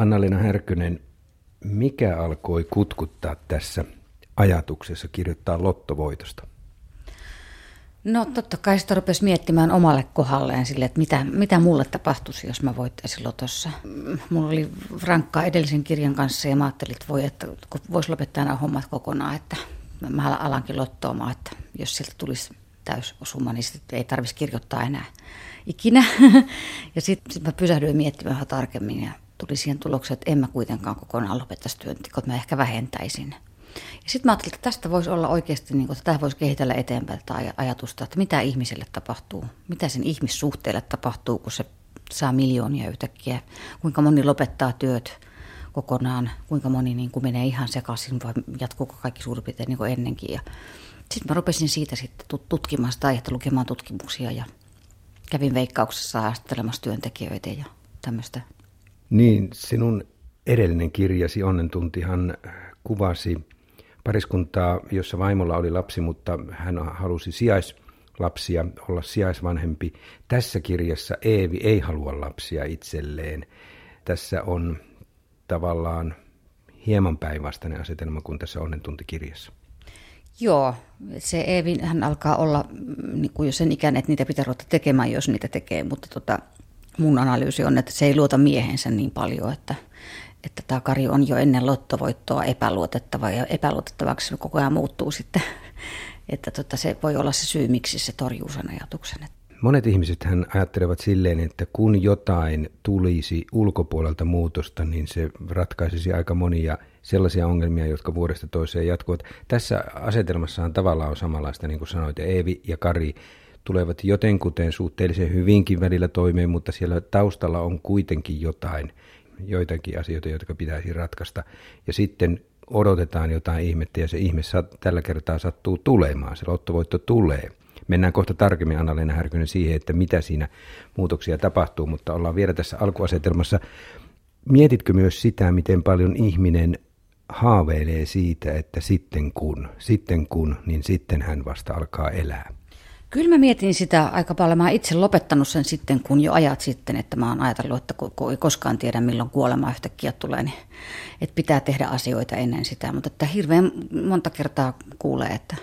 Anna-Leena Härkönen, mikä alkoi kutkuttaa tässä ajatuksessa kirjoittaa lottovoitosta? No totta kai sitä rupesi miettimään omalle kohdalleen sille, että mitä, mitä mulle tapahtuisi, jos mä voittaisin lotossa. Mulla oli rankkaa edellisen kirjan kanssa ja mä ajattelin, että voi, että voisi lopettaa nämä hommat kokonaan, että mä alankin lottoamaan, että jos sieltä tulisi täysosuma, niin sitten ei tarvitsisi kirjoittaa enää ikinä. ja sitten sit mä pysähdyin miettimään vähän tarkemmin ja tuli siihen tulokseen, että en mä kuitenkaan kokonaan lopettaisi työntekoa, mä ehkä vähentäisin. Ja sitten mä ajattelin, että tästä voisi olla oikeasti, niin kuin, että tämä voisi kehitellä eteenpäin tätä ajatusta, että mitä ihmiselle tapahtuu, mitä sen ihmissuhteelle tapahtuu, kun se saa miljoonia yhtäkkiä, kuinka moni lopettaa työt kokonaan, kuinka moni niin kuin menee ihan sekaisin vai jatkuuko kaikki suurin piirtein niin ennenkin. Ja sitten mä rupesin siitä sitten tutkimaan sitä aihetta, lukemaan tutkimuksia ja kävin veikkauksessa haastattelemassa työntekijöitä ja tämmöistä. Niin, sinun edellinen kirjasi Onnentuntihan kuvasi pariskuntaa, jossa vaimolla oli lapsi, mutta hän halusi sijaislapsia, olla sijaisvanhempi. Tässä kirjassa Eevi ei halua lapsia itselleen. Tässä on tavallaan hieman päinvastainen asetelma kuin tässä Onnentuntikirjassa. Joo, se Eevi, hän alkaa olla mm, niin kuin jo sen ikään, että niitä pitää ruveta tekemään, jos niitä tekee, mutta tota, mun analyysi on, että se ei luota miehensä niin paljon, että, että tämä Kari on jo ennen lottovoittoa epäluotettava ja epäluotettavaksi koko ajan muuttuu sitten. Että tota, se voi olla se syy, miksi se torjuu sen ajatuksen. Monet ihmiset hän ajattelevat silleen, että kun jotain tulisi ulkopuolelta muutosta, niin se ratkaisisi aika monia sellaisia ongelmia, jotka vuodesta toiseen jatkuvat. Tässä tavallaan on samanlaista, niin kuin sanoit, Eevi ja Kari tulevat jotenkuten suhteellisen hyvinkin välillä toimeen, mutta siellä taustalla on kuitenkin jotain, joitakin asioita, jotka pitäisi ratkaista. Ja sitten odotetaan jotain ihmettä ja se ihme tällä kertaa sattuu tulemaan, se lottovoitto tulee. Mennään kohta tarkemmin Anna-Leena Härkönen siihen, että mitä siinä muutoksia tapahtuu, mutta ollaan vielä tässä alkuasetelmassa. Mietitkö myös sitä, miten paljon ihminen haaveilee siitä, että sitten kun, sitten kun, niin sitten hän vasta alkaa elää? Kyllä mä mietin sitä aika paljon. Mä itse lopettanut sen sitten, kun jo ajat sitten, että mä oon ajatellut, että kun ei koskaan tiedä, milloin kuolema yhtäkkiä tulee, niin että pitää tehdä asioita ennen sitä. Mutta että hirveän monta kertaa kuulee, että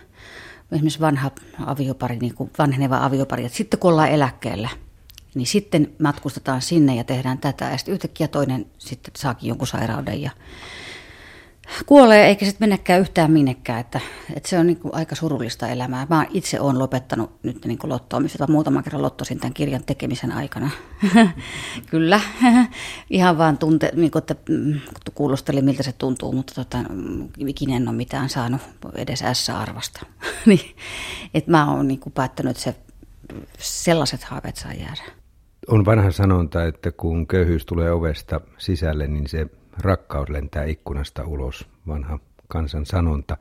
esimerkiksi vanha aviopari, niin kuin vanheneva aviopari, että sitten kun ollaan eläkkeellä, niin sitten matkustetaan sinne ja tehdään tätä. Ja sitten yhtäkkiä toinen sitten saakin jonkun sairauden ja kuolee eikä sitten mennäkään yhtään minnekään, että, että se on niin aika surullista elämää. Mä itse olen lopettanut nyt niin kuin lottoamista, muutaman kerran lottosin tämän kirjan tekemisen aikana. Kyllä, ihan vaan tunte, niin kuin, että mm, kuulostelin miltä se tuntuu, mutta tota, ikinä en ole mitään saanut edes S-arvasta. niin, että mä oon niin kuin päättänyt, että se, sellaiset haaveet saa jäädä. On vanha sanonta, että kun köyhyys tulee ovesta sisälle, niin se rakkaus lentää ikkunasta ulos, vanha kansan sanonta.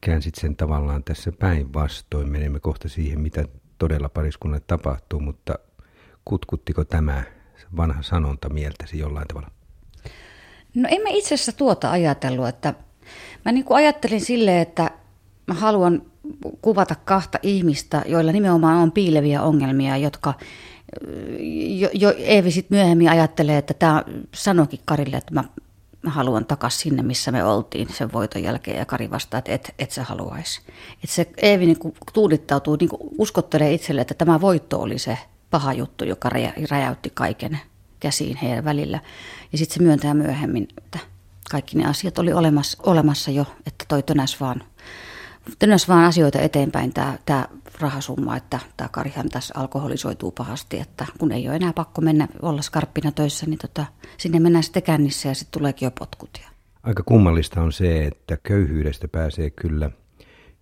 Käänsit sen tavallaan tässä päinvastoin. Menemme kohta siihen, mitä todella pariskunnalle tapahtuu, mutta kutkuttiko tämä vanha sanonta mieltäsi jollain tavalla? No en mä itse asiassa tuota ajatellut, että mä niin kuin ajattelin silleen, että mä haluan kuvata kahta ihmistä, joilla nimenomaan on piileviä ongelmia, jotka jo, jo Eevi sitten myöhemmin ajattelee, että tämä sanoikin Karille, että mä, mä haluan takaisin sinne, missä me oltiin sen voiton jälkeen. Ja Kari vastaa, että et, et sä haluaisi. Että se Eevi niin tuudittautuu, niin uskottelee itselle, että tämä voitto oli se paha juttu, joka räjäytti kaiken käsiin heidän välillä. Ja sitten se myöntää myöhemmin, että kaikki ne asiat oli olemassa, olemassa jo, että toi tönäs vaan, tönäs vaan asioita eteenpäin tämä rahasumma, että tämä Karihan tässä alkoholisoituu pahasti, että kun ei ole enää pakko mennä olla skarppina töissä, niin tota, sinne mennään sitten kännissä ja sitten tuleekin jo potkut. Aika kummallista on se, että köyhyydestä pääsee kyllä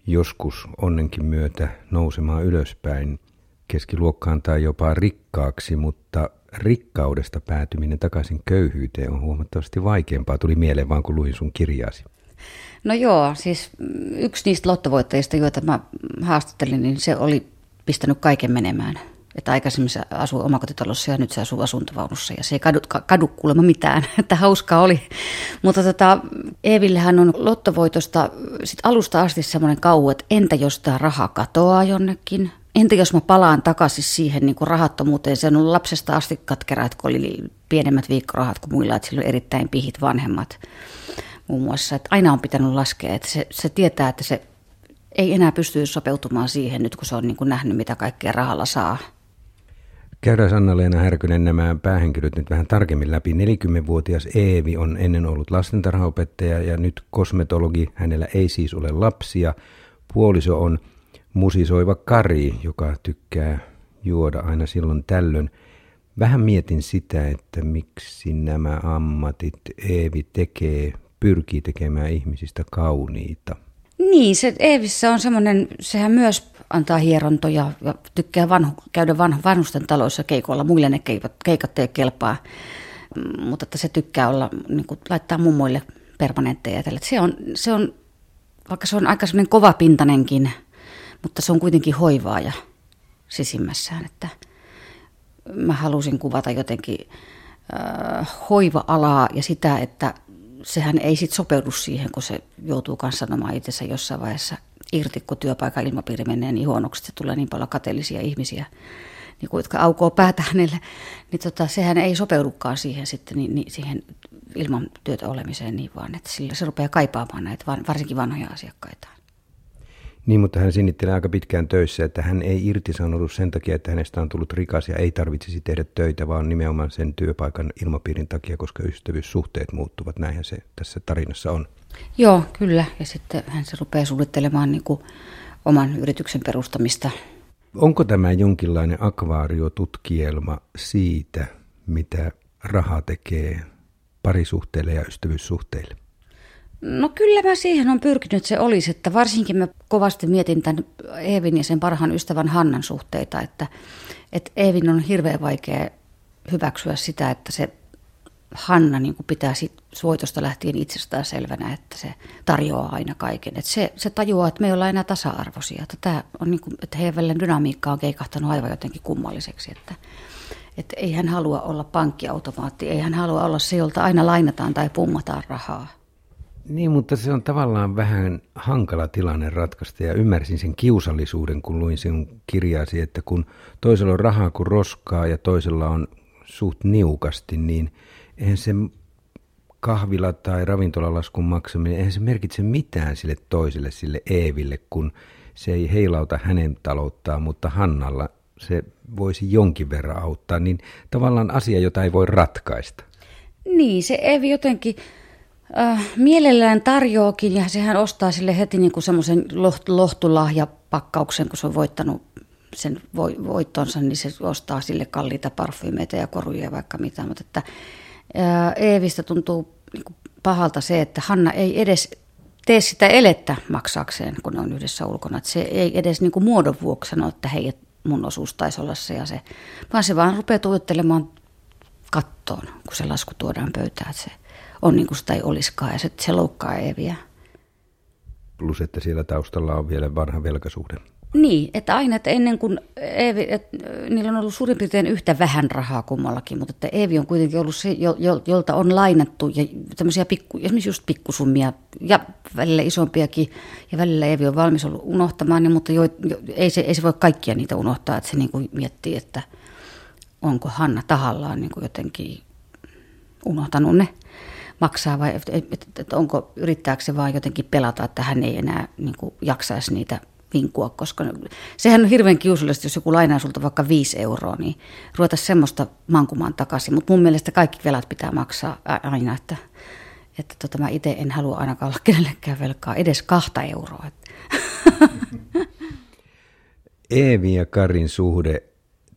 joskus onnenkin myötä nousemaan ylöspäin keskiluokkaan tai jopa rikkaaksi, mutta rikkaudesta päätyminen takaisin köyhyyteen on huomattavasti vaikeampaa. Tuli mieleen vaan kun luin sun kirjaasi. No joo, siis yksi niistä lottovoittajista, joita mä haastattelin, niin se oli pistänyt kaiken menemään. Että aikaisemmin se asui omakotitalossa ja nyt se asuu asuntovaunussa ja se ei kadu, kadu kuulemma mitään, että hauskaa oli. Mutta tota, Eevillehän on lottovoitosta sit alusta asti semmoinen kauhu, että entä jos tämä raha katoaa jonnekin, entä jos mä palaan takaisin siihen niin kuin rahattomuuteen, se on ollut lapsesta asti katkeraa, kun oli pienemmät viikkorahat kuin muilla, että sillä on erittäin pihit vanhemmat muun muassa, että aina on pitänyt laskea, että se, se tietää, että se ei enää pysty sopeutumaan siihen nyt, kun se on niin kuin nähnyt, mitä kaikkea rahalla saa. Käydään Anna-Leena Härkönen nämä päähenkilöt nyt vähän tarkemmin läpi. 40-vuotias Eevi on ennen ollut lastentarhaopettaja ja nyt kosmetologi. Hänellä ei siis ole lapsia. Puoliso on musisoiva Kari, joka tykkää juoda aina silloin tällöin. Vähän mietin sitä, että miksi nämä ammatit Eevi tekee, pyrkii tekemään ihmisistä kauniita. Niin, se Eevissä on semmoinen, sehän myös antaa hierontoja ja tykkää vanhu, käydä vanhu, vanhusten taloissa keikoilla. Muille ne keikat, keikat ei kelpaa, mm, mutta että se tykkää olla, niin kuin, laittaa mummoille permanentteja. Se on, se on, vaikka se on aika semmoinen kovapintanenkin, mutta se on kuitenkin hoivaaja sisimmässään, että mä halusin kuvata jotenkin äh, hoiva-alaa ja sitä, että sehän ei sit sopeudu siihen, kun se joutuu kanssa sanomaan itsensä jossain vaiheessa irti, kun työpaikan ilmapiiri menee niin huonoksi, että tulee niin paljon kateellisia ihmisiä, niin kuin, jotka aukoo päätä hänelle, niin tota, sehän ei sopeudukaan siihen sitten niin, niin siihen ilman työtä olemiseen niin vaan, että sillä se rupeaa kaipaamaan näitä varsinkin vanhoja asiakkaita. Niin, mutta hän sinnittelee aika pitkään töissä, että hän ei irtisanoudu sen takia, että hänestä on tullut rikas ja ei tarvitsisi tehdä töitä, vaan nimenomaan sen työpaikan ilmapiirin takia, koska ystävyyssuhteet muuttuvat. Näinhän se tässä tarinassa on. Joo, kyllä. Ja sitten hän se rupeaa suunnittelemaan niin kuin oman yrityksen perustamista. Onko tämä jonkinlainen akvaariotutkielma siitä, mitä raha tekee parisuhteille ja ystävyyssuhteille? No kyllä mä siihen on pyrkinyt se olisi, että varsinkin mä kovasti mietin tämän Eevin ja sen parhaan ystävän Hannan suhteita, että, että Eevin on hirveän vaikea hyväksyä sitä, että se Hanna niin pitää sit suoitosta lähtien itsestään selvänä, että se tarjoaa aina kaiken. Että se, se tajuaa, että me ei olla enää tasa-arvoisia. Että, tämä on niin kuin, että heidän välillä dynamiikka on keikahtanut aivan jotenkin kummalliseksi. Että, että ei hän halua olla pankkiautomaatti, ei hän halua olla se, jolta aina lainataan tai pummataan rahaa. Niin, mutta se on tavallaan vähän hankala tilanne ratkaista ja ymmärsin sen kiusallisuuden, kun luin sinun kirjaasi, että kun toisella on rahaa kuin roskaa ja toisella on suht niukasti, niin eihän se kahvila- tai ravintolalaskun maksaminen, eihän se merkitse mitään sille toiselle, sille Eeville, kun se ei heilauta hänen talouttaan, mutta Hannalla se voisi jonkin verran auttaa, niin tavallaan asia, jota ei voi ratkaista. Niin, se Eevi jotenkin Äh, mielellään tarjoakin ja sehän ostaa sille heti niin kuin semmoisen lohtulahjapakkauksen, kun se on voittanut sen voittonsa, niin se ostaa sille kalliita parfyymeitä ja koruja ja vaikka mitä. Mutta että äh, Eevistä tuntuu niin kuin pahalta se, että Hanna ei edes tee sitä elettä maksaakseen, kun ne on yhdessä ulkona. Että se ei edes niin kuin muodon vuoksi sano, että hei, mun osuus taisi olla se ja se, vaan se vaan rupeaa tuijottelemaan kattoon, kun se lasku tuodaan pöytään. Että se, on niin kuin sitä ei olisikaan ja se, se loukkaa Eeviä. Plus, että siellä taustalla on vielä vanha velkasuhde. Niin, että aina, että ennen kuin Eevi, että niillä on ollut suurin piirtein yhtä vähän rahaa kummallakin, mutta että Eevi on kuitenkin ollut se, jolta on lainattu ja tämmöisiä pikku, esimerkiksi just pikkusummia ja välillä isompiakin ja välillä Eevi on valmis ollut unohtamaan ne, mutta jo, jo, ei, se, ei se voi kaikkia niitä unohtaa, että se niin kuin miettii, että onko Hanna tahallaan niin kuin jotenkin unohtanut ne maksaa vai että et, et onko, yrittääkö se vaan jotenkin pelata, että hän ei enää niin kuin, jaksaisi niitä vinkua, koska sehän on hirveän kiusallista, jos joku lainaa sulta vaikka 5 euroa, niin ruveta semmoista mankumaan takaisin. Mutta mun mielestä kaikki velat pitää maksaa aina, että, että tota, mä itse en halua ainakaan olla kenellekään velkaa edes kahta euroa. Eevi ja Karin suhde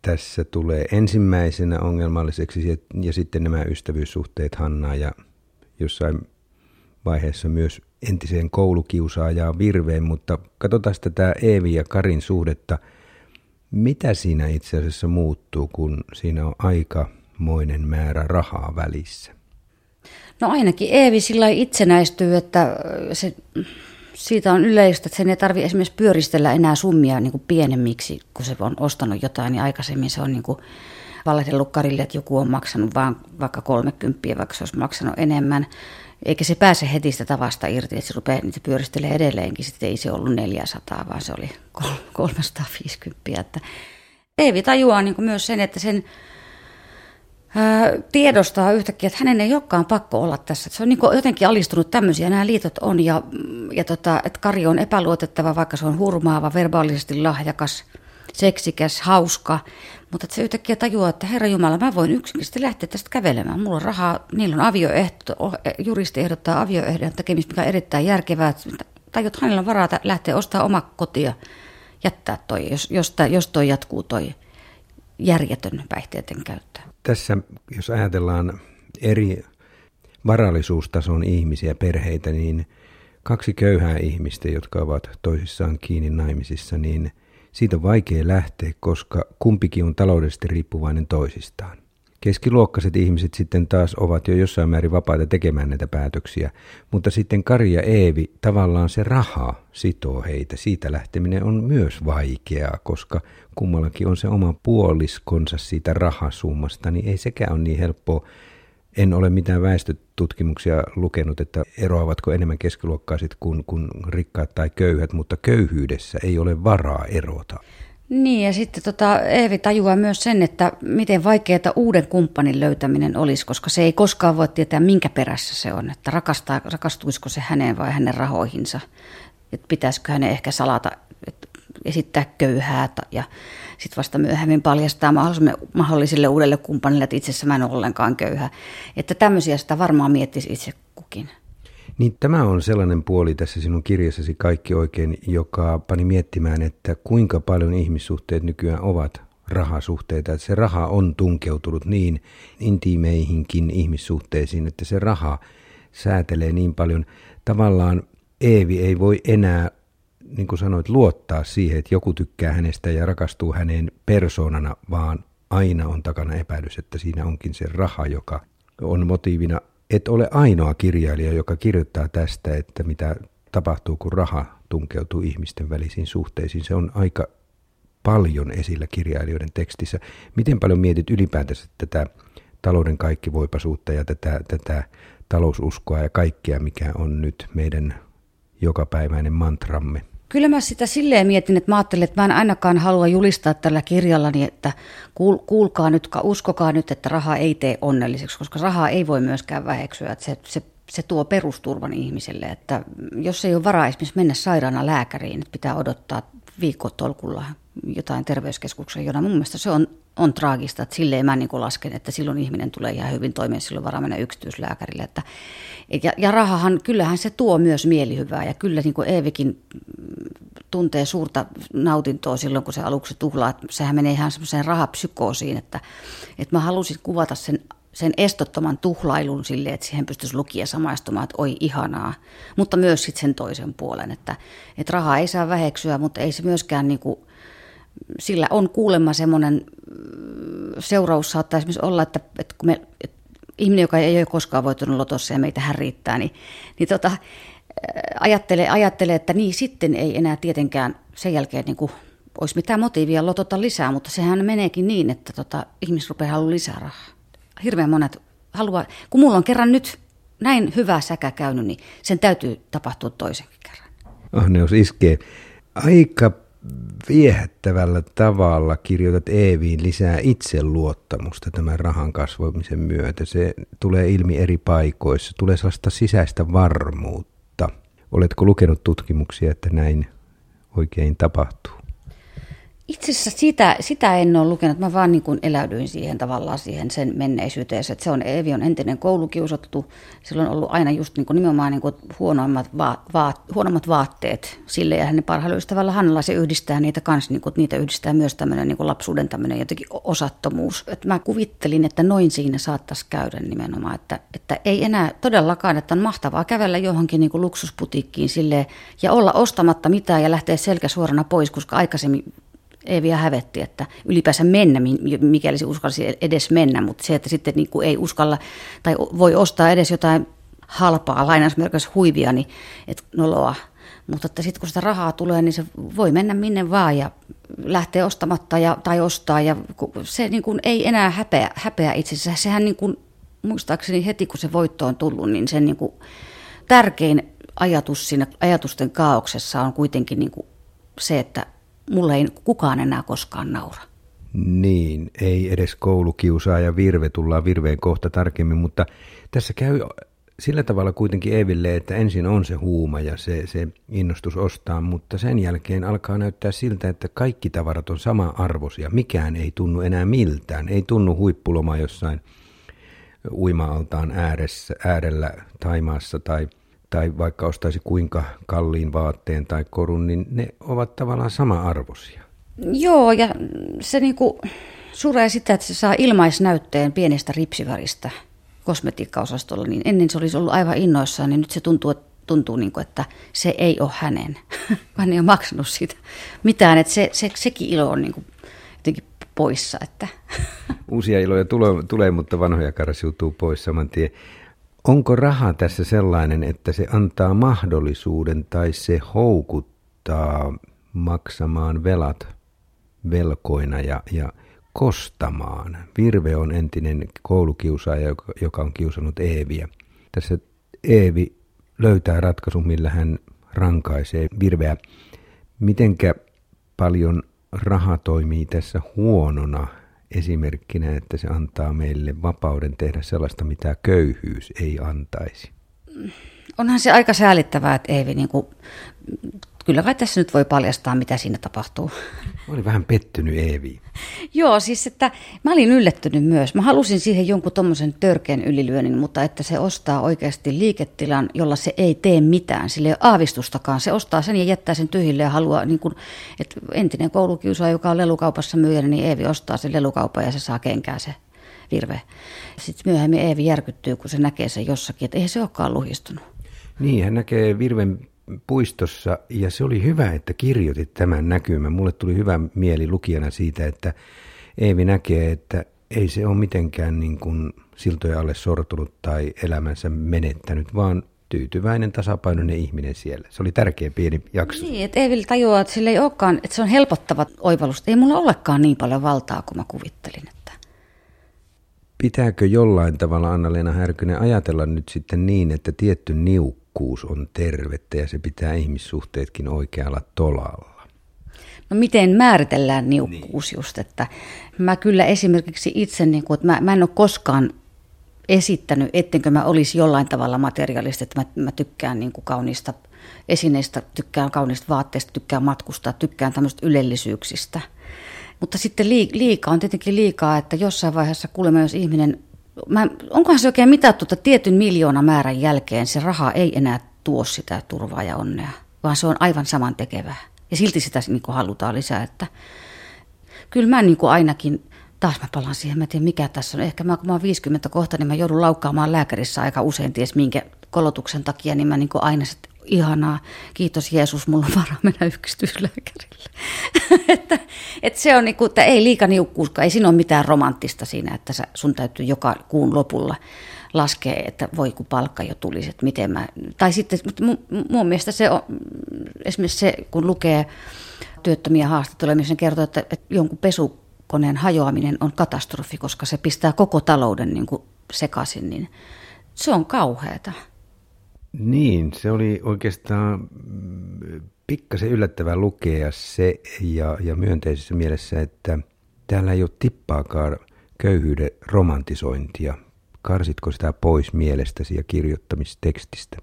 tässä tulee ensimmäisenä ongelmalliseksi ja sitten nämä ystävyyssuhteet Hannaa ja jossain vaiheessa myös entiseen koulukiusaajaan Virveen, mutta katsotaan tätä Eevi ja Karin suhdetta. Mitä siinä itse asiassa muuttuu, kun siinä on aikamoinen määrä rahaa välissä? No ainakin Eevi sillä itsenäistyy, että se, siitä on yleistä, että sen ei tarvitse esimerkiksi pyöristellä enää summia niin kuin pienemmiksi, kun se on ostanut jotain, niin aikaisemmin se on niin kuin valehdellut Karille, että joku on maksanut vaan vaikka 30, vaikka se olisi maksanut enemmän. eikä se pääse heti sitä tavasta irti, että se rupeaa niitä pyöristelee edelleenkin. Sitten ei se ollut 400, vaan se oli 350. Että Eevi tajuaa niin myös sen, että sen tiedostaa yhtäkkiä, että hänen ei olekaan pakko olla tässä. Se on niin jotenkin alistunut tämmöisiä, nämä liitot on, ja, ja tota, että Kari on epäluotettava, vaikka se on hurmaava, verbaalisesti lahjakas, seksikäs, hauska, mutta että se yhtäkkiä tajuaa, että Herra Jumala, mä voin yksinkertaisesti lähteä tästä kävelemään. Mulla on rahaa, niillä on avioehto, juristi ehdottaa avioehdon tekemistä, mikä on erittäin järkevää. Tajut, hänellä on varaa lähteä ostaa oma kotia, jättää toi, jos, jos, jos toi jatkuu toi järjetön päihteiden käyttö. Tässä, jos ajatellaan eri varallisuustason ihmisiä, perheitä, niin kaksi köyhää ihmistä, jotka ovat toisissaan kiinni naimisissa, niin – siitä on vaikea lähteä, koska kumpikin on taloudellisesti riippuvainen toisistaan. Keskiluokkaiset ihmiset sitten taas ovat jo jossain määrin vapaita tekemään näitä päätöksiä, mutta sitten Kari ja Eevi, tavallaan se raha sitoo heitä. Siitä lähteminen on myös vaikeaa, koska kummallakin on se oma puoliskonsa siitä rahasummasta, niin ei sekään ole niin helppoa en ole mitään väestötutkimuksia lukenut, että eroavatko enemmän keskiluokkaiset kuin, kuin rikkaat tai köyhät, mutta köyhyydessä ei ole varaa erota. Niin ja sitten tota, Eevi tajuaa myös sen, että miten vaikeaa uuden kumppanin löytäminen olisi, koska se ei koskaan voi tietää minkä perässä se on, että rakastaa, rakastuisiko se häneen vai hänen rahoihinsa, että pitäisikö hänen ehkä salata, että esittää köyhää ja sitten vasta myöhemmin paljastaa mahdollisille uudelle kumppanille, että itse mä en ole ollenkaan köyhä. Että tämmöisiä sitä varmaan miettisi itse kukin. Niin tämä on sellainen puoli tässä sinun kirjassasi kaikki oikein, joka pani miettimään, että kuinka paljon ihmissuhteet nykyään ovat rahasuhteita. Että se raha on tunkeutunut niin intiimeihinkin ihmissuhteisiin, että se raha säätelee niin paljon. Tavallaan Eevi ei voi enää niin kuin sanoit, luottaa siihen, että joku tykkää hänestä ja rakastuu häneen persoonana, vaan aina on takana epäilys, että siinä onkin se raha, joka on motiivina. Et ole ainoa kirjailija, joka kirjoittaa tästä, että mitä tapahtuu, kun raha tunkeutuu ihmisten välisiin suhteisiin. Se on aika paljon esillä kirjailijoiden tekstissä. Miten paljon mietit ylipäätänsä tätä talouden kaikkivoipaisuutta ja tätä, tätä taloususkoa ja kaikkea, mikä on nyt meidän jokapäiväinen mantramme? Kyllä mä sitä silleen mietin, että mä ajattelin, että mä en ainakaan halua julistaa tällä kirjallani, että kuulkaa nyt, uskokaa nyt, että raha ei tee onnelliseksi, koska rahaa ei voi myöskään väheksyä. Että se, se, se tuo perusturvan ihmiselle, että jos ei ole varaa esimerkiksi mennä sairaana lääkäriin, että pitää odottaa viikkotolkulla jotain terveyskeskuksen, jona mun mielestä se on, on traagista, että silleen mä niin lasken, että silloin ihminen tulee ihan hyvin toimeen, silloin varaa mennä yksityislääkärille. Että, ja, ja rahahan, kyllähän se tuo myös mielihyvää ja kyllä niin kuin Eevikin tuntee suurta nautintoa silloin, kun se aluksi tuhlaa. Sehän menee ihan semmoiseen rahapsykoosiin, että, että mä halusin kuvata sen sen estottoman tuhlailun sille, että siihen pystyisi lukija samaistumaan, että oi ihanaa. Mutta myös sitten sen toisen puolen, että, että rahaa ei saa väheksyä, mutta ei se myöskään niin kuin, sillä on kuulemma semmoinen mm, seuraus saattaa esimerkiksi olla, että, että kun me, että ihminen, joka ei ole koskaan voitunut lotossa ja meitä riittää, niin, niin tota, ajattelee, ajattelee, että niin sitten ei enää tietenkään sen jälkeen niin kuin, olisi mitään motiivia lotota lisää, mutta sehän meneekin niin, että tota, ihmiset rupeaa haluamaan lisää rahaa. Hirveän monet haluaa, kun mulla on kerran nyt näin hyvä säkä käynyt, niin sen täytyy tapahtua toisenkin kerran. Ahneus iskee. Aika viehättävällä tavalla kirjoitat Eeviin lisää itseluottamusta tämän rahan kasvamisen myötä. Se tulee ilmi eri paikoissa, tulee sellaista sisäistä varmuutta. Oletko lukenut tutkimuksia, että näin oikein tapahtuu? Itse asiassa sitä, sitä en ole lukenut, mä vaan niin kuin eläydyin siihen tavallaan siihen sen menneisyyteen, että se on Eevi on entinen koulukiusattu, sillä on ollut aina just niin kuin nimenomaan niin kuin huonoimmat, va, va, huonommat vaatteet sille. Ja hänen parhailla ystävällä Hannalla se yhdistää niitä kanssa, niin kuin, niitä yhdistää myös tämmöinen niin kuin lapsuuden tämmöinen jotenkin osattomuus. Että mä kuvittelin, että noin siinä saattaisi käydä nimenomaan, että, että ei enää todellakaan, että on mahtavaa kävellä johonkin niin kuin luksusputiikkiin sille ja olla ostamatta mitään ja lähteä selkä suorana pois, koska aikaisemmin ei vielä hävetti, että ylipäänsä mennä, mikäli se uskalsi edes mennä, mutta se, että sitten niin kuin ei uskalla tai voi ostaa edes jotain halpaa lainausmerkissä huivia, niin et noloa. Mutta että sitten kun sitä rahaa tulee, niin se voi mennä minne vaan ja lähteä ostamatta ja, tai ostaa. Ja se niin kuin ei enää häpeä, häpeä itsensä. Sehän niin kuin muistaakseni heti kun se voitto on tullut, niin sen niin kuin tärkein ajatus siinä ajatusten kaauksessa on kuitenkin niin kuin se, että mulle ei kukaan enää koskaan naura. Niin, ei edes ja Virve, tullaan Virveen kohta tarkemmin, mutta tässä käy sillä tavalla kuitenkin Eville, että ensin on se huuma ja se, se innostus ostaa, mutta sen jälkeen alkaa näyttää siltä, että kaikki tavarat on sama arvoisia. Mikään ei tunnu enää miltään. Ei tunnu huippuloma jossain uima-altaan ääressä, äärellä Taimaassa tai, tai vaikka ostaisi kuinka kalliin vaatteen tai korun, niin ne ovat tavallaan sama arvoisia. Joo, ja se niinku suree sitä, että se saa ilmaisnäytteen pienestä ripsiväristä kosmetiikkaosastolla, niin ennen se olisi ollut aivan innoissaan, niin nyt se tuntuu, tuntuu niin kuin, että se ei ole hänen. Hän ei ole maksanut siitä mitään, että se, se, sekin ilo on niin kuin jotenkin poissa. Että. Uusia iloja tulee, tulee, mutta vanhoja karsiutuu pois saman tien. Onko raha tässä sellainen, että se antaa mahdollisuuden tai se houkuttaa maksamaan velat velkoina ja, ja kostamaan. Virve on entinen koulukiusaaja, joka on kiusannut Eeviä. Tässä Eevi löytää ratkaisun, millä hän rankaisee Virveä. Mitenkä paljon raha toimii tässä huonona esimerkkinä, että se antaa meille vapauden tehdä sellaista, mitä köyhyys ei antaisi? Onhan se aika säälittävää, että Eevi niin kuin kyllä kai tässä nyt voi paljastaa, mitä siinä tapahtuu. Mä olin vähän pettynyt Eevi. Joo, siis että mä olin yllättynyt myös. Mä halusin siihen jonkun tommosen törkeän ylilyönnin, mutta että se ostaa oikeasti liiketilan, jolla se ei tee mitään. Sille ei ole aavistustakaan. Se ostaa sen ja jättää sen tyhjille ja haluaa, niin kuin, että entinen koulukiusaaja, joka on lelukaupassa myyjänä, niin Eevi ostaa sen lelukaupan ja se saa kenkää se virve. Sitten myöhemmin Eevi järkyttyy, kun se näkee sen jossakin, että ei se olekaan luhistunut. Niin, hän näkee virven puistossa ja se oli hyvä, että kirjoitit tämän näkymän. Mulle tuli hyvä mieli lukijana siitä, että Eevi näkee, että ei se ole mitenkään niin kuin siltoja alle sortunut tai elämänsä menettänyt, vaan tyytyväinen, tasapainoinen ihminen siellä. Se oli tärkeä pieni jakso. Niin, että Eevi tajuaa, että sillä ei olekaan, että se on helpottava oivallus. Ei mulla olekaan niin paljon valtaa kuin mä kuvittelin. Että... Pitääkö jollain tavalla Anna-Leena Härkynen ajatella nyt sitten niin, että tietty niukkuus niukkuus on tervettä ja se pitää ihmissuhteetkin oikealla tolalla. No miten määritellään niukkuus niin. just, että mä kyllä esimerkiksi itse, niin kuin, että mä, mä en ole koskaan esittänyt, ettenkö mä olisi jollain tavalla materiaalista, että mä, mä tykkään niin kuin kauniista esineistä, tykkään kauniista vaatteista, tykkään matkustaa, tykkään tämmöistä ylellisyyksistä. Mutta sitten liikaa on tietenkin liikaa, että jossain vaiheessa kuulemme, jos ihminen mä, onkohan se oikein mitattu, että tietyn miljoona määrän jälkeen se raha ei enää tuo sitä turvaa ja onnea, vaan se on aivan saman tekevää. Ja silti sitä niin kuin halutaan lisää. Että kyllä mä niin kuin ainakin, taas mä palaan siihen, mä tiedän mikä tässä on. Ehkä mä, kun mä oon 50 kohta, niin mä joudun laukkaamaan lääkärissä aika usein, ties minkä kolotuksen takia, niin mä niin aina sit, ihanaa, kiitos Jeesus, mulla on varaa mennä yksityislääkärille. että, että se on niin kuin, että ei liika niukkuuskaan, ei siinä ole mitään romanttista siinä, että sä, sun täytyy joka kuun lopulla laskea, että voi kun palkka jo tulisi, että miten mä, tai sitten mun, mun mielestä se on, esimerkiksi se, kun lukee työttömiä haastatteluja, missä kertoo, että, että jonkun pesukoneen hajoaminen on katastrofi, koska se pistää koko talouden niin kuin sekaisin, niin se on kauheata. Niin, se oli oikeastaan mm, pikkasen yllättävää lukea se ja, ja myönteisessä mielessä, että täällä ei ole tippaakaan köyhyyden romantisointia. Karsitko sitä pois mielestäsi ja kirjoittamistekstistä?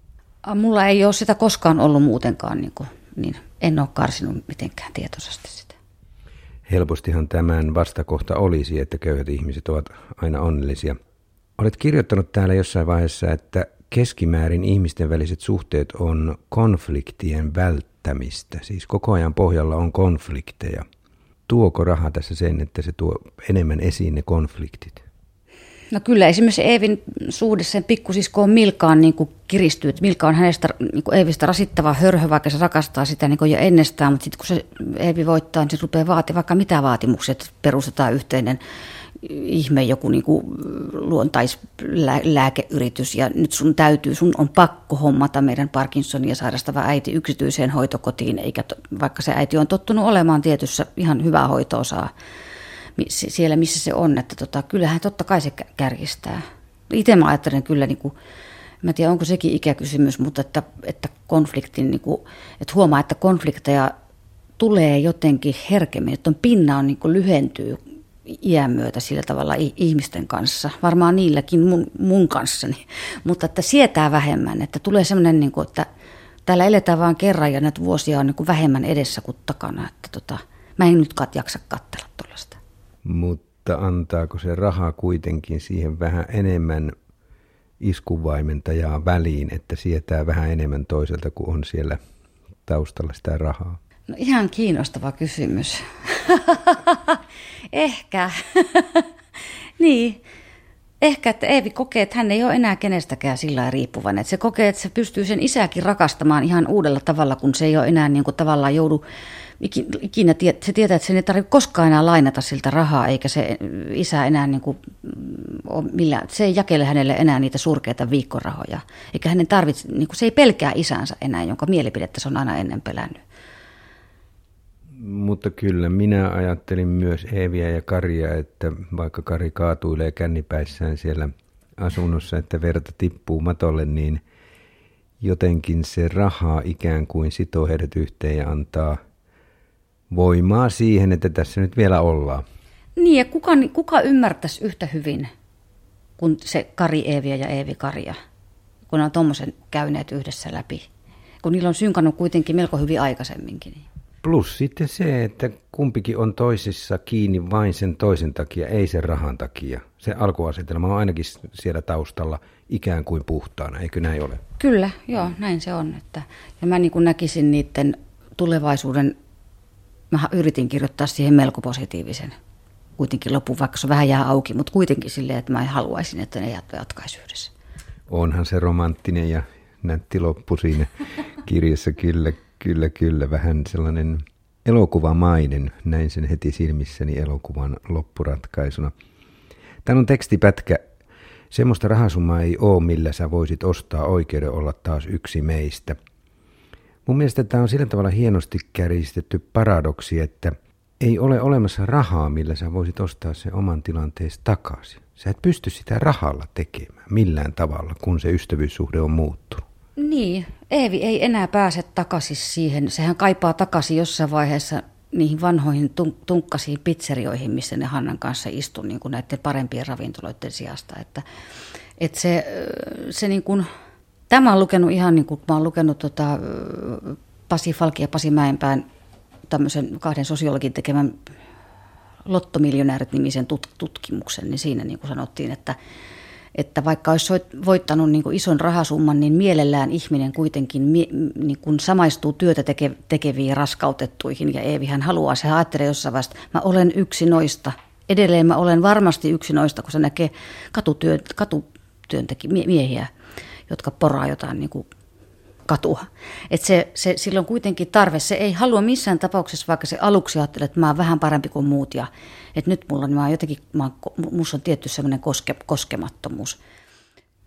Mulla ei ole sitä koskaan ollut muutenkaan, niin, kuin, niin en ole karsinut mitenkään tietoisesti sitä. Helpostihan tämän vastakohta olisi, että köyhät ihmiset ovat aina onnellisia. Olet kirjoittanut täällä jossain vaiheessa, että keskimäärin ihmisten väliset suhteet on konfliktien välttämistä. Siis koko ajan pohjalla on konflikteja. Tuoko raha tässä sen, että se tuo enemmän esiin ne konfliktit? No kyllä esimerkiksi Eevin suhde sen pikkusiskoon Milkaan niin kuin kiristyy. Että Milka on hänestä niin kuin Eevistä rasittava hörhö, vaikka se rakastaa sitä niin kuin jo ennestään, mutta sitten kun se Eevi voittaa, niin se rupeaa vaatimaan vaikka mitä vaatimuksia, että perustetaan yhteinen ihme joku niin kuin luontaislääkeyritys ja nyt sun täytyy, sun on pakko hommata meidän Parkinsonia sairastava äiti yksityiseen hoitokotiin, eikä vaikka se äiti on tottunut olemaan tietyssä ihan hyvää hoitoa saa siellä, missä se on, että tota, kyllähän totta kai se kärjistää. itse mä ajattelen kyllä, niin kuin, mä tiedän onko sekin ikäkysymys, mutta että, että konfliktin, niin kuin, että huomaa, että konflikteja tulee jotenkin herkemmin, että on pinna on niin kuin lyhentyy iän myötä sillä tavalla ihmisten kanssa, varmaan niilläkin mun, mun kanssani, mutta että sietää vähemmän, että tulee semmoinen, niin kuin, että täällä eletään vain kerran ja näitä vuosia on niin kuin vähemmän edessä kuin takana, että tota, mä en nyt kat, jaksa katsella tuollaista. Mutta antaako se raha kuitenkin siihen vähän enemmän iskuvaimentajaa väliin, että sietää vähän enemmän toiselta kuin on siellä taustalla sitä rahaa? No ihan kiinnostava kysymys. Ehkä. niin. Ehkä, että Eevi kokee, että hän ei ole enää kenestäkään sillä riippuvainen. Että se kokee, että se pystyy sen isäkin rakastamaan ihan uudella tavalla, kun se ei ole enää niin kuin tavallaan joudu ikinä, se tietää, että se ei tarvitse koskaan enää lainata siltä rahaa, eikä se isä enää niin kuin, ole millään, se ei jakele hänelle enää niitä surkeita viikkorahoja. Eikä hänen tarvitse, niin kuin, se ei pelkää isänsä enää, jonka mielipidettä se on aina ennen pelännyt. Mutta kyllä minä ajattelin myös Eeviä ja Karia, että vaikka Kari kaatuilee kännipäissään siellä asunnossa, että verta tippuu matolle, niin jotenkin se raha ikään kuin sitoo heidät yhteen ja antaa voimaa siihen, että tässä nyt vielä ollaan. Niin, ja kuka, kuka ymmärtäisi yhtä hyvin kuin se Kari Eeviä ja Eevi Karia, kun on tuommoisen käyneet yhdessä läpi, kun niillä on synkannut kuitenkin melko hyvin aikaisemminkin. Plus sitten se, että kumpikin on toisissa kiinni vain sen toisen takia, ei sen rahan takia. Se alkuasetelma on ainakin siellä taustalla ikään kuin puhtaana, eikö näin ole? Kyllä, joo, näin se on. Että, ja mä niin näkisin niiden tulevaisuuden, mä yritin kirjoittaa siihen melko positiivisen kuitenkin lopun, vaikka se vähän jää auki, mutta kuitenkin silleen, että mä haluaisin, että ne jatkaisi yhdessä. Onhan se romanttinen ja nätti loppu siinä kirjassa kyllä Kyllä, kyllä. Vähän sellainen elokuvamainen. Näin sen heti silmissäni elokuvan loppuratkaisuna. Tämä on tekstipätkä. Semmoista rahasummaa ei ole, millä sä voisit ostaa oikeuden olla taas yksi meistä. Mun mielestä tämä on sillä tavalla hienosti kärjistetty paradoksi, että ei ole olemassa rahaa, millä sä voisit ostaa sen oman tilanteesi takaisin. Sä et pysty sitä rahalla tekemään millään tavalla, kun se ystävyyssuhde on muuttunut. Niin, Eevi ei enää pääse takaisin siihen. Sehän kaipaa takaisin jossain vaiheessa niihin vanhoihin tunkkasiin pizzerioihin, missä ne Hannan kanssa istu niin kuin näiden parempien ravintoloiden sijasta. Että, että se, se niin kuin, tämä on lukenut ihan niin kuin, mä olen lukenut tota, Pasi Falki ja Pasi Mäenpään tämmöisen kahden sosiologin tekemän Lottomiljonäärit-nimisen tutkimuksen, niin siinä niin kuin sanottiin, että että vaikka olisi voittanut niin ison rahasumman, niin mielellään ihminen kuitenkin niin kuin samaistuu työtä teke, tekeviin raskautettuihin. Ja Eevihän haluaa, se ajattelee jossain vaiheessa, mä olen yksi noista. Edelleen mä olen varmasti yksi noista, kun se näkee katutyö, katutyöntekijä, jotka poraa jotain niin kuin katua. Et se, se, sillä on kuitenkin tarve. Se ei halua missään tapauksessa, vaikka se aluksi ajattelee, että mä oon vähän parempi kuin muut ja että nyt mulla, mä oon jotenkin, mä oon, musta on tietty semmoinen koske, koskemattomuus.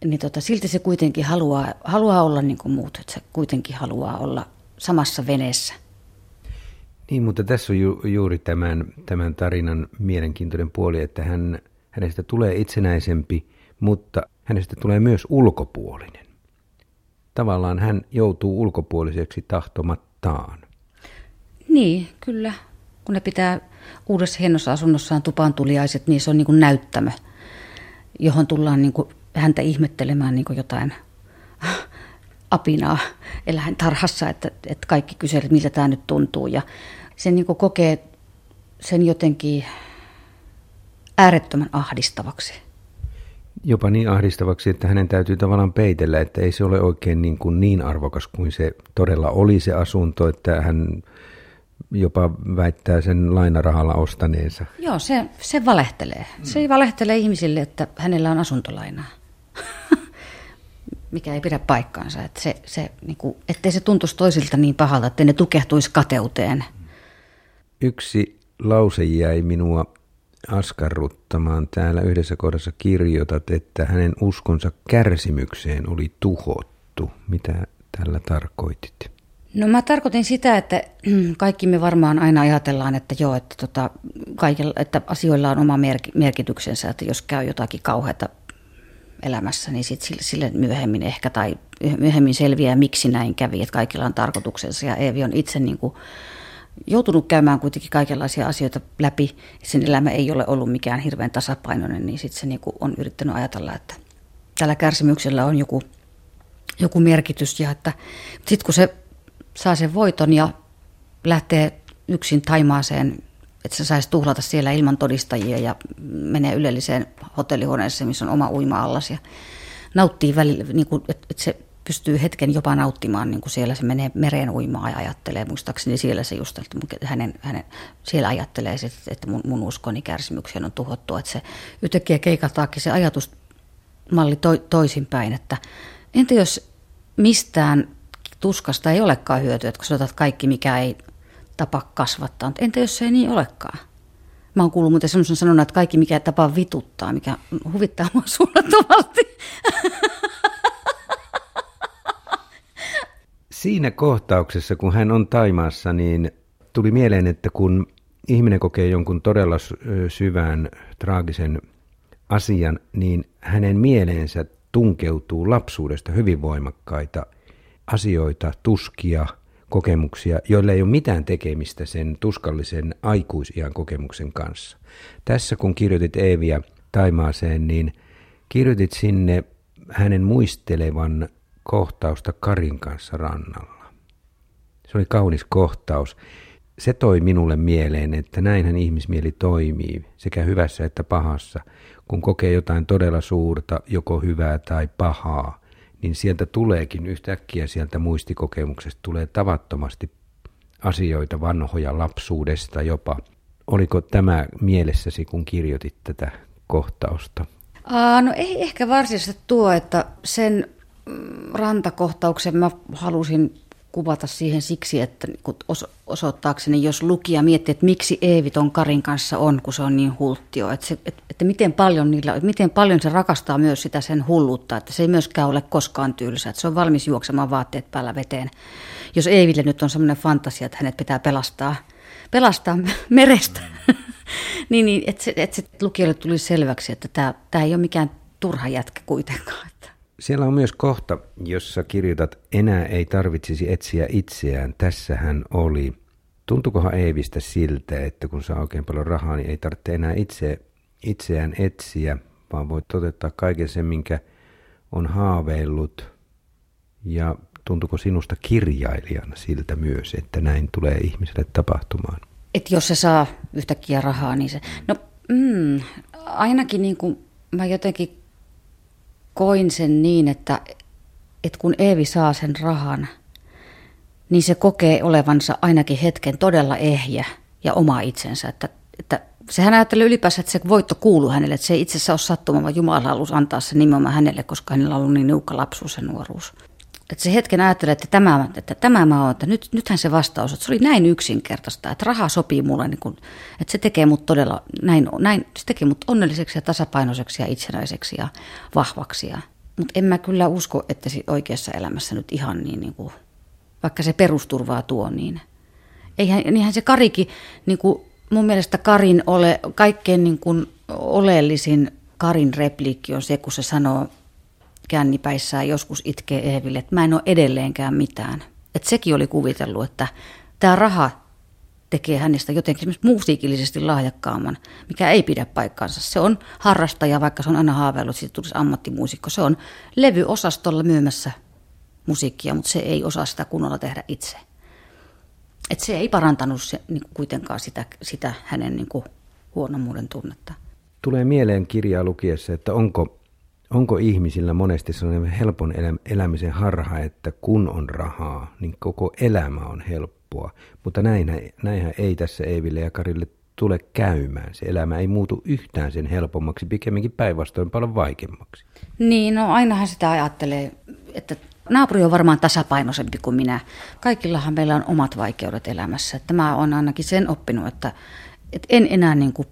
Niin tota, silti se kuitenkin haluaa, haluaa olla niin kuin muut, että se kuitenkin haluaa olla samassa veneessä. Niin, mutta tässä on ju, juuri tämän, tämän tarinan mielenkiintoinen puoli, että hän, hänestä tulee itsenäisempi, mutta hänestä tulee myös ulkopuolinen tavallaan hän joutuu ulkopuoliseksi tahtomattaan. Niin, kyllä. Kun ne pitää uudessa hienossa asunnossaan tupaan tuliaiset, niin se on niin kuin näyttämö, johon tullaan niin kuin häntä ihmettelemään niin kuin jotain apinaa eläintarhassa, että, että kaikki kyselee, miltä tämä nyt tuntuu. Ja se niin kokee sen jotenkin äärettömän ahdistavaksi jopa niin ahdistavaksi, että hänen täytyy tavallaan peitellä, että ei se ole oikein niin, kuin niin arvokas kuin se todella oli se asunto, että hän jopa väittää sen lainarahalla ostaneensa. Joo, se, se valehtelee. Se ei valehtele ihmisille, että hänellä on asuntolainaa. Mikä ei pidä paikkaansa. Että se, se, niin kuin, ettei se tuntuisi toisilta niin pahalta, että ne tukehtuisi kateuteen. Yksi lause jäi minua askarruttamaan. Täällä yhdessä kohdassa kirjoitat, että hänen uskonsa kärsimykseen oli tuhottu. Mitä tällä tarkoitit? No mä tarkoitin sitä, että kaikki me varmaan aina ajatellaan, että joo, että, tota, kaikilla, että asioilla on oma merkityksensä, että jos käy jotakin kauheata elämässä, niin sit sille myöhemmin ehkä tai myöhemmin selviää, miksi näin kävi, että kaikilla on tarkoituksensa ja Eevi on itse niin kuin joutunut käymään kuitenkin kaikenlaisia asioita läpi. Sen elämä ei ole ollut mikään hirveän tasapainoinen, niin sitten se niin kuin on yrittänyt ajatella, että tällä kärsimyksellä on joku, joku merkitys ja että sitten kun se saa sen voiton ja lähtee yksin Taimaaseen että se saisi tuhlata siellä ilman todistajia ja menee ylelliseen hotellihuoneeseen, missä on oma uima-allas ja nauttii välillä, niin kuin, että, että se pystyy hetken jopa nauttimaan, niin kuin siellä se menee mereen uimaan ja ajattelee, muistaakseni siellä se just, että hänen, hänen, siellä ajattelee, että mun, mun uskoni kärsimykseen on tuhottu, että se yhtäkkiä keikahtaakin se ajatusmalli to, toisinpäin, että entä jos mistään tuskasta ei olekaan hyötyä, että kun sä otat kaikki, mikä ei tapa kasvattaa. Entä jos se ei niin olekaan? Mä oon kuullut muuten semmoisen sanonnan, että kaikki mikä tapa vituttaa, mikä huvittaa mua suunnattomasti. Siinä kohtauksessa, kun hän on Taimaassa, niin tuli mieleen, että kun ihminen kokee jonkun todella syvän, traagisen asian, niin hänen mieleensä tunkeutuu lapsuudesta hyvin voimakkaita asioita, tuskia – kokemuksia, joilla ei ole mitään tekemistä sen tuskallisen aikuisian kokemuksen kanssa. Tässä kun kirjoitit Eeviä Taimaaseen, niin kirjoitit sinne hänen muistelevan kohtausta Karin kanssa rannalla. Se oli kaunis kohtaus. Se toi minulle mieleen, että näinhän ihmismieli toimii, sekä hyvässä että pahassa, kun kokee jotain todella suurta, joko hyvää tai pahaa niin sieltä tuleekin yhtäkkiä sieltä muistikokemuksesta tulee tavattomasti asioita vanhoja lapsuudesta jopa. Oliko tämä mielessäsi, kun kirjoitit tätä kohtausta? Aa, no ei ehkä varsinaisesti tuo, että sen rantakohtauksen mä halusin kuvata siihen siksi, että osoittaakseni, jos lukija miettii, että miksi Eevi ton Karin kanssa on, kun se on niin hulttio, että, se, että, että miten, paljon niillä, miten paljon se rakastaa myös sitä sen hulluutta, että se ei myöskään ole koskaan tylsä, että se on valmis juoksemaan vaatteet päällä veteen. Jos Eeville nyt on semmoinen fantasia, että hänet pitää pelastaa, pelastaa merestä, niin, niin että se, että se lukijalle tuli selväksi, että tämä, tämä ei ole mikään turha jätkä kuitenkaan. Siellä on myös kohta, jossa kirjoitat, enää ei tarvitsisi etsiä itseään, tässä hän oli. Tuntukohan Eevistä siltä, että kun saa oikein paljon rahaa, niin ei tarvitse enää itse, itseään etsiä, vaan voi toteuttaa kaiken sen, minkä on haaveillut. Ja tuntuko sinusta kirjailijana siltä myös, että näin tulee ihmiselle tapahtumaan? Et jos se saa yhtäkkiä rahaa, niin se... No mm, ainakin niin kuin mä jotenkin koin sen niin, että, että kun Eevi saa sen rahan, niin se kokee olevansa ainakin hetken todella ehjä ja oma itsensä. Että, että sehän ajattelee ylipäänsä, että se voitto kuuluu hänelle, että se ei itse asiassa ole sattuma, vaan Jumala halusi antaa sen nimenomaan hänelle, koska hänellä on ollut niin niukka lapsuus ja nuoruus. Että se hetken ajattelee, että tämä, että tämä mä oon, että nyt, nythän se vastaus, että se oli näin yksinkertaista, että raha sopii mulle, niin kun, että se tekee mut todella, näin, näin, se tekee mut onnelliseksi ja tasapainoiseksi ja itsenäiseksi ja vahvaksi. Ja, mutta en mä kyllä usko, että oikeassa elämässä nyt ihan niin, niin kuin, vaikka se perusturvaa tuo, niin eihän, niinhän se Karikin, niin kuin mun mielestä Karin ole, kaikkein niin kuin oleellisin Karin repliikki on se, kun se sanoo kännipäissään joskus itkee Eeville, että mä en ole edelleenkään mitään. Että sekin oli kuvitellut, että tämä raha tekee hänestä jotenkin musiikillisesti lahjakkaamman, mikä ei pidä paikkaansa. Se on harrastaja, vaikka se on aina haaveillut, siitä tulisi ammattimuusikko. Se on levyosastolla myymässä musiikkia, mutta se ei osaa sitä kunnolla tehdä itse. Et se ei parantanut se, niin kuitenkaan sitä, sitä hänen niin huonommuuden tunnetta. Tulee mieleen kirjaa lukiessa, että onko onko ihmisillä monesti sellainen helpon elämisen harha, että kun on rahaa, niin koko elämä on helppoa. Mutta näinhän, näinhän ei tässä Eiville ja Karille tule käymään. Se elämä ei muutu yhtään sen helpommaksi, pikemminkin päinvastoin paljon vaikeammaksi. Niin, no ainahan sitä ajattelee, että naapuri on varmaan tasapainoisempi kuin minä. Kaikillahan meillä on omat vaikeudet elämässä. Että mä oon ainakin sen oppinut, että, että en enää niin kuin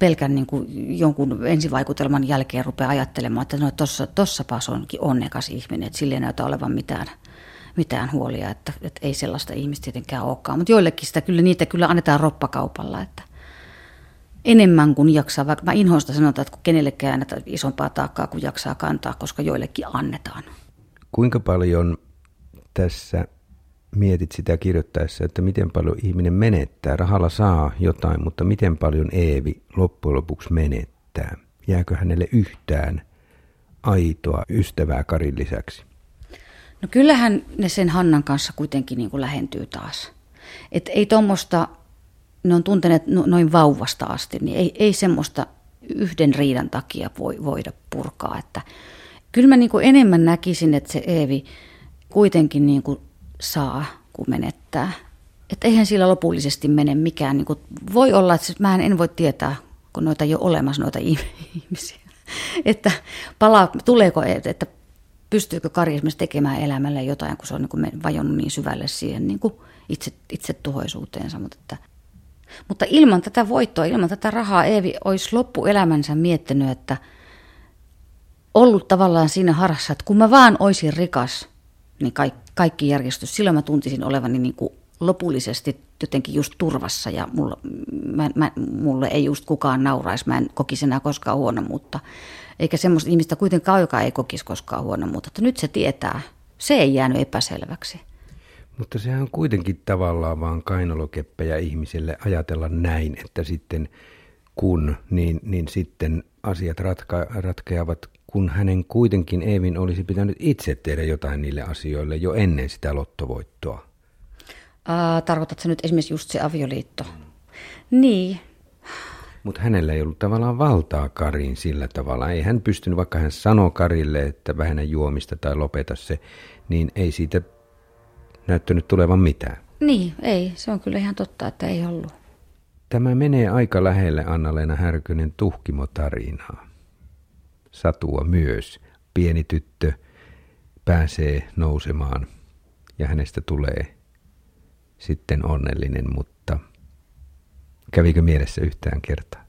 pelkän niin kuin jonkun ensivaikutelman jälkeen rupeaa ajattelemaan, että no tossa, tossapas onkin onnekas ihminen, että sille ei näytä olevan mitään, mitään huolia, että, että ei sellaista ihmistä tietenkään olekaan. Mutta joillekin sitä kyllä, niitä kyllä annetaan roppakaupalla, että enemmän kuin jaksaa, vaikka mä inhoista sanotaan, että kun kenellekään annetaan isompaa taakkaa kuin jaksaa kantaa, koska joillekin annetaan. Kuinka paljon tässä mietit sitä kirjoittaessa, että miten paljon ihminen menettää? Rahalla saa jotain, mutta miten paljon Eevi loppujen lopuksi menettää? Jääkö hänelle yhtään aitoa ystävää Karin lisäksi? No kyllähän ne sen Hannan kanssa kuitenkin niin kuin lähentyy taas. Et ei tuommoista, ne on tunteneet no, noin vauvasta asti, niin ei, ei semmoista yhden riidan takia voi, voida purkaa. Että kyllä mä niin kuin enemmän näkisin, että se Eevi kuitenkin niin kuin saa, kun menettää. Että eihän sillä lopullisesti mene mikään. Niin kuin, voi olla, että mä en voi tietää, kun noita ei ole olemassa noita ihmisiä. että palaa, tuleeko, että pystyykö Kari esimerkiksi tekemään elämälle jotain, kun se on niin kuin vajonnut niin syvälle siihen niin kuin itse, itse tuhoisuuteensa. Mutta, että, mutta ilman tätä voittoa, ilman tätä rahaa Eevi olisi loppuelämänsä miettinyt, että ollut tavallaan siinä harassa, että kun mä vaan olisin rikas, niin kaikki, kaikki järjestys. Silloin mä tuntisin olevani niin kuin lopullisesti jotenkin just turvassa ja mulla, mä, mä, mulle ei just kukaan nauraisi. Mä en kokisi enää koskaan huonommuutta. Eikä semmoista ihmistä kuitenkaan, joka ei kokisi koskaan huonommuutta. Että nyt se tietää. Se ei jäänyt epäselväksi. Mutta sehän on kuitenkin tavallaan vaan kainalokeppejä ihmiselle ajatella näin, että sitten kun, niin, niin sitten asiat ratka, ratkeavat, kun hänen kuitenkin Eevin olisi pitänyt itse tehdä jotain niille asioille jo ennen sitä lottovoittoa. Ää, tarkoitatko nyt esimerkiksi just se avioliitto? Niin. Mutta hänellä ei ollut tavallaan valtaa Kariin sillä tavalla. Ei hän pystynyt, vaikka hän sanoi Karille, että vähennä juomista tai lopeta se, niin ei siitä näyttänyt tulevan mitään. Niin, ei. Se on kyllä ihan totta, että ei ollut. Tämä menee aika lähelle Anna-Leena Härkönen tuhkimotarinaa. Satua myös. Pieni tyttö pääsee nousemaan ja hänestä tulee sitten onnellinen, mutta kävikö mielessä yhtään kertaa?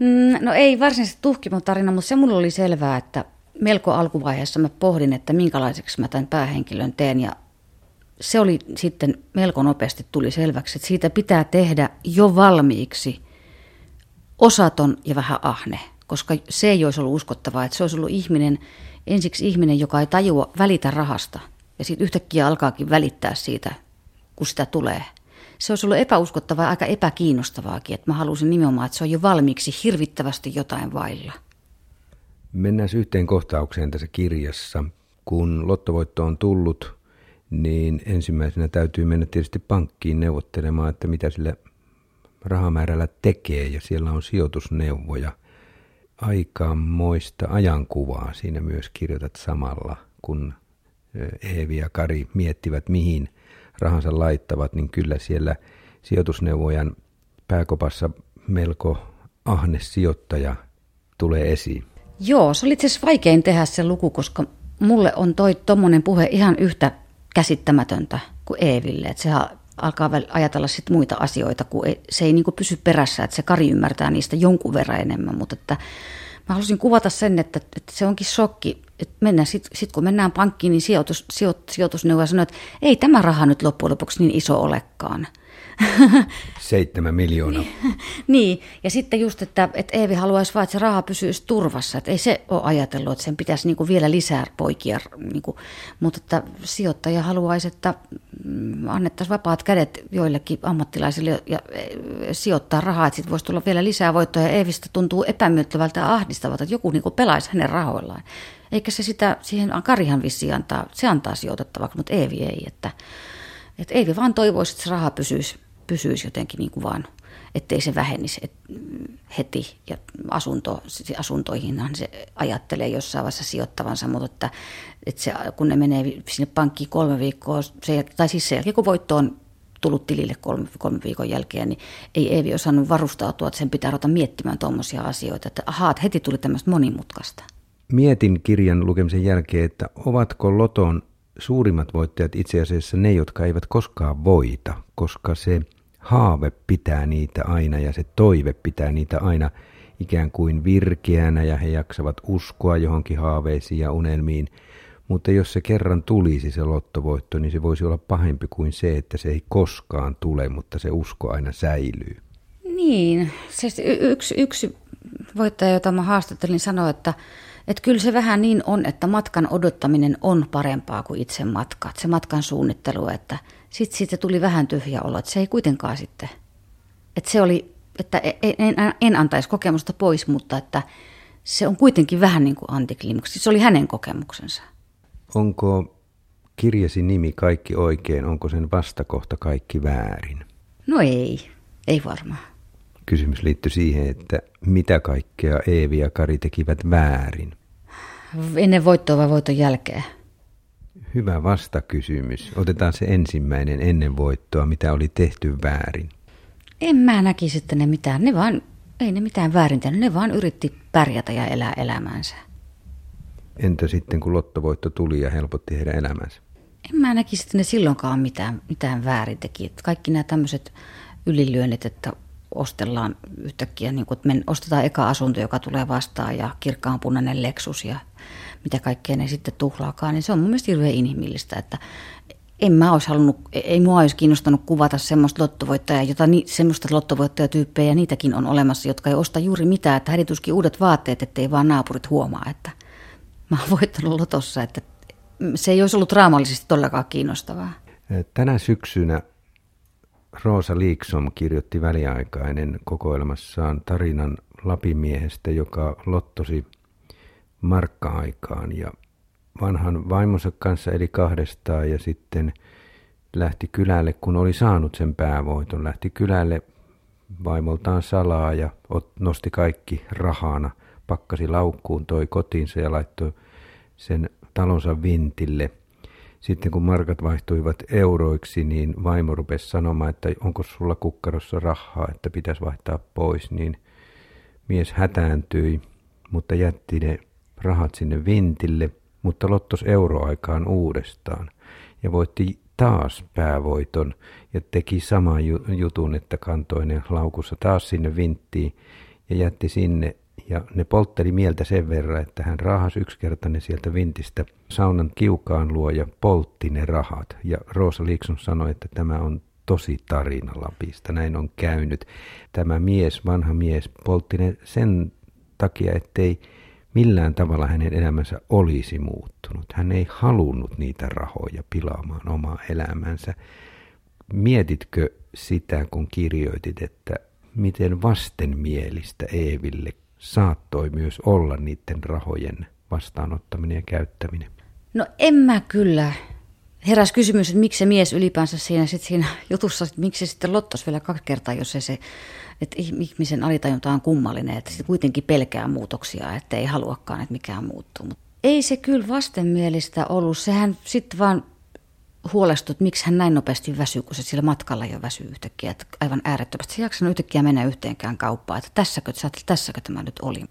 Mm, no ei varsinaisesti tuhkimotarina, mutta se mulla oli selvää, että melko alkuvaiheessa mä pohdin, että minkälaiseksi mä tämän päähenkilön teen ja se oli sitten melko nopeasti tuli selväksi, että siitä pitää tehdä jo valmiiksi osaton ja vähän ahne, koska se ei olisi ollut uskottavaa, että se olisi ollut ihminen, ensiksi ihminen, joka ei tajua välitä rahasta ja sitten yhtäkkiä alkaakin välittää siitä, kun sitä tulee. Se olisi ollut epäuskottavaa ja aika epäkiinnostavaakin, että mä halusin nimenomaan, että se on jo valmiiksi hirvittävästi jotain vailla. Mennään yhteen kohtaukseen tässä kirjassa. Kun lottovoitto on tullut, niin ensimmäisenä täytyy mennä tietysti pankkiin neuvottelemaan, että mitä sillä rahamäärällä tekee, ja siellä on sijoitusneuvoja. Aikamoista ajankuvaa siinä myös kirjoitat samalla, kun Eevi ja Kari miettivät, mihin rahansa laittavat, niin kyllä siellä sijoitusneuvojan pääkopassa melko ahne sijoittaja tulee esiin. Joo, se oli itse asiassa vaikein tehdä se luku, koska mulle on toi tommonen puhe ihan yhtä käsittämätöntä kuin Eeville. Että sehän alkaa ajatella sit muita asioita, kun ei, se ei niin pysy perässä, että se Kari ymmärtää niistä jonkun verran enemmän. Mutta että mä halusin kuvata sen, että, että se onkin shokki, että mennään sit, kun mennään pankkiin, niin sijoitus, sijoit, sijoitusneuvoja sanoo, että ei tämä raha nyt loppujen lopuksi niin iso olekaan. Seitsemän miljoonaa. niin, ja sitten just, että, että Eevi haluaisi vaan, että se raha pysyisi turvassa. Että ei se ole ajatellut, että sen pitäisi niin kuin vielä lisää poikia, niin kuin, mutta että sijoittaja haluaisi, että mm, annettaisiin vapaat kädet joillekin ammattilaisille ja e, sijoittaa rahaa, että sitten voisi tulla vielä lisää voittoja. Eevistä tuntuu epämyöttävältä ja ahdistavalta, että joku niin kuin pelaisi hänen rahoillaan. Eikä se sitä, siihen Karihan vissiin antaa, se antaa sijoitettavaksi, mutta Eevi ei. Että, että Eevi vaan toivoisi, että se raha pysyisi pysyisi jotenkin niin kuin vaan, ettei se vähenisi et, heti. Ja asunto, asuntoihinhan se ajattelee jossain vaiheessa sijoittavansa, mutta että, että se, kun ne menee sinne pankkiin kolme viikkoa, se, tai siis sen jälkeen kun voitto on tullut tilille kolme, kolme viikon jälkeen, niin ei Eevi osannut varustautua, että sen pitää ruveta miettimään tuommoisia asioita, että ahaa, että heti tuli tämmöistä monimutkaista. Mietin kirjan lukemisen jälkeen, että ovatko Loton suurimmat voittajat itse asiassa ne, jotka eivät koskaan voita, koska se – haave pitää niitä aina ja se toive pitää niitä aina ikään kuin virkeänä ja he jaksavat uskoa johonkin haaveisiin ja unelmiin. Mutta jos se kerran tulisi se lottovoitto, niin se voisi olla pahempi kuin se, että se ei koskaan tule, mutta se usko aina säilyy. Niin, siis yksi, yksi voittaja, jota mä haastattelin, sanoi, että, että kyllä se vähän niin on, että matkan odottaminen on parempaa kuin itse matka. Se matkan suunnittelu, että sitten siitä tuli vähän tyhjä olo, että se ei kuitenkaan sitten, että se oli, että e, e, en, en antaisi kokemusta pois, mutta että se on kuitenkin vähän niin kuin antiklimaksi. Se oli hänen kokemuksensa. Onko kirjasi nimi Kaikki oikein, onko sen vastakohta kaikki väärin? No ei, ei varmaan. Kysymys liittyy siihen, että mitä kaikkea Eevi ja Kari tekivät väärin? Ennen voittoa vai voiton jälkeen? Hyvä vastakysymys. Otetaan se ensimmäinen ennen voittoa, mitä oli tehty väärin. En mä näkisi, että ne mitään, ne vaan, ei ne mitään väärin tehnyt, ne vaan yritti pärjätä ja elää elämänsä. Entä sitten, kun lottovoitto tuli ja helpotti heidän elämänsä? En mä näkisi, että ne silloinkaan mitään, mitään väärin teki. Kaikki nämä tämmöiset ylilyönnit, että ostellaan yhtäkkiä, niin kuin, että men, ostetaan eka asunto, joka tulee vastaan ja kirkkaanpunainen Lexus ja mitä kaikkea ne sitten tuhlaakaan, niin se on mun mielestä hirveän inhimillistä, että en mä olisi halunnut, ei mua olisi kiinnostanut kuvata semmoista lottovoittajaa, jota ni, semmoista lottovoittajatyyppejä, niitäkin on olemassa, jotka ei osta juuri mitään, että hädituskin uudet vaatteet, ettei vaan naapurit huomaa, että mä oon voittanut lotossa, että se ei olisi ollut raamallisesti todellakaan kiinnostavaa. Tänä syksynä Roosa Liiksom kirjoitti väliaikainen kokoelmassaan tarinan Lapimiehestä, joka lottosi markka-aikaan. Ja vanhan vaimonsa kanssa eli kahdestaan ja sitten lähti kylälle, kun oli saanut sen päävoiton, lähti kylälle vaimoltaan salaa ja nosti kaikki rahana, pakkasi laukkuun, toi kotiinsa ja laittoi sen talonsa vintille. Sitten kun markat vaihtuivat euroiksi, niin vaimo rupesi sanomaan, että onko sulla kukkarossa rahaa, että pitäisi vaihtaa pois, niin mies hätääntyi, mutta jätti ne rahat sinne vintille, mutta lottos euroaikaan uudestaan ja voitti taas päävoiton ja teki saman jutun, että kantoi ne laukussa taas sinne vinttiin ja jätti sinne ja ne poltteli mieltä sen verran, että hän rahas yksikertainen sieltä vintistä saunan kiukaan luo ja poltti ne rahat. Ja Roosa Liikson sanoi, että tämä on tosi tarina Lapista, näin on käynyt. Tämä mies, vanha mies, poltti ne sen takia, ettei millään tavalla hänen elämänsä olisi muuttunut. Hän ei halunnut niitä rahoja pilaamaan omaa elämänsä. Mietitkö sitä, kun kirjoitit, että miten vastenmielistä Eeville saattoi myös olla niiden rahojen vastaanottaminen ja käyttäminen? No en mä kyllä. Heräs kysymys, että miksi se mies ylipäänsä siinä, sit siinä jutussa, että miksi se sitten lottos vielä kaksi kertaa, jos se, se että ihmisen alitajunta on kummallinen, että se kuitenkin pelkää muutoksia, että ei haluakaan, että mikään muuttuu. Mutta ei se kyllä vastenmielistä ollut. Sehän sitten vaan huolestui, että miksi hän näin nopeasti väsyy, kun se sillä matkalla jo väsyy yhtäkkiä. Että aivan äärettömästi. Se jaksanut yhtäkkiä mennä yhteenkään kauppaan, että tässäkö, sä tässäkö tämä nyt oli.